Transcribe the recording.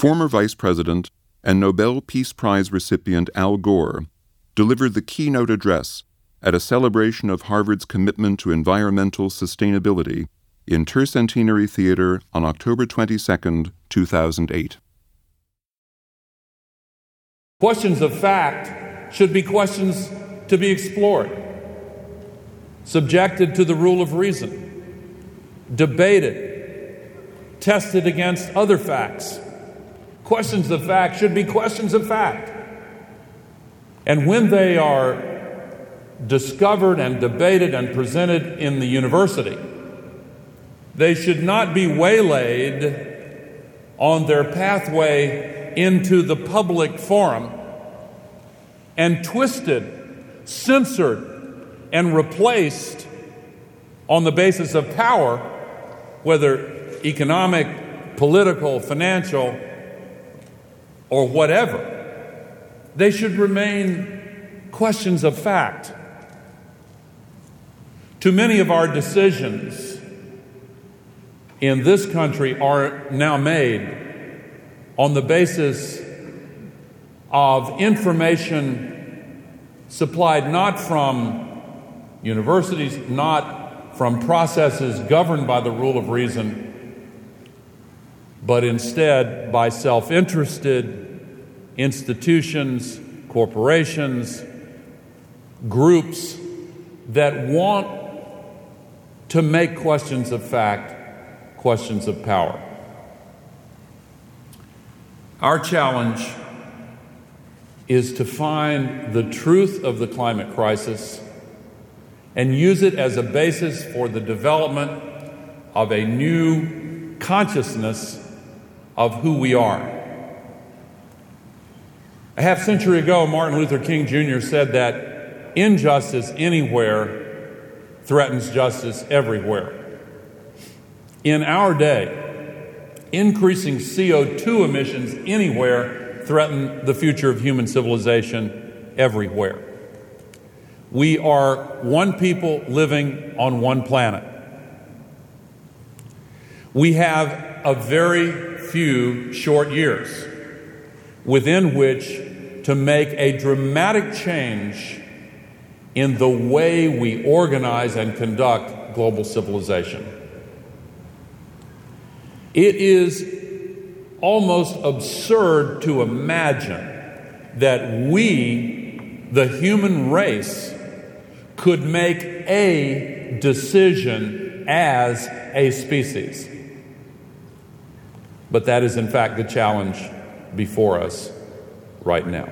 former Vice President and Nobel Peace Prize recipient Al Gore delivered the keynote address at a celebration of Harvard's commitment to environmental sustainability in Tercentenary Theater on October 22, 2008. Questions of fact should be questions to be explored, subjected to the rule of reason, debated, tested against other facts. Questions of fact should be questions of fact. And when they are discovered and debated and presented in the university, they should not be waylaid on their pathway into the public forum and twisted, censored, and replaced on the basis of power, whether economic, political, financial, or whatever. They should remain questions of fact. Too many of our decisions in this country are now made on the basis of information supplied not from universities, not from processes governed by the rule of reason, but instead by self interested institutions, corporations, groups that want to make questions of fact questions of power. Our challenge is to find the truth of the climate crisis and use it as a basis for the development of a new consciousness of who we are. A half century ago, Martin Luther King Jr. said that injustice anywhere threatens justice everywhere. In our day, increasing CO2 emissions anywhere threaten the future of human civilization everywhere. We are one people living on one planet. We have a very few short years within which to make a dramatic change in the way we organize and conduct global civilization. It is almost absurd to imagine that we, the human race, could make a decision as a species. But that is, in fact, the challenge before us right now.